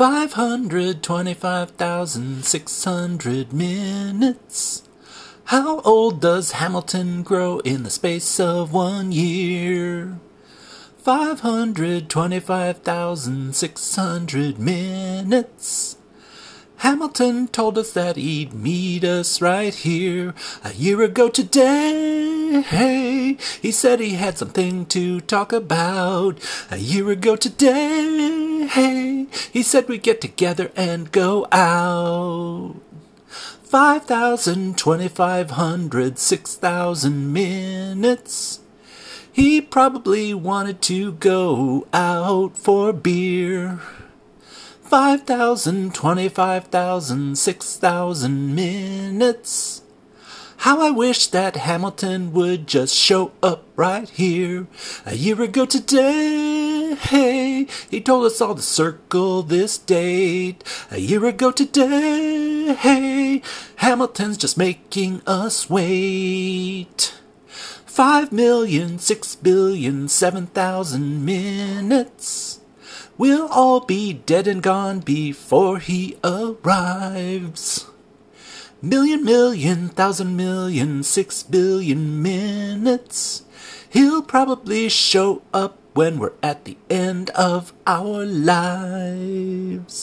525,600 minutes. How old does Hamilton grow in the space of one year? 525,600 minutes. Hamilton told us that he'd meet us right here a year ago today. Hey, He said he had something to talk about a year ago today. He said we'd get together and go out. 5,000, 2,500, 6,000 minutes. He probably wanted to go out for beer. 5,000, 25,000, 6,000 minutes. How I wish that Hamilton would just show up right here. A year ago today, he told us all to circle this date. A year ago today, Hey, Hamilton's just making us wait. Five million, six billion, seven thousand minutes. We'll all be dead and gone before he arrives. Million, million, thousand million, six billion minutes. He'll probably show up when we're at the end of our lives.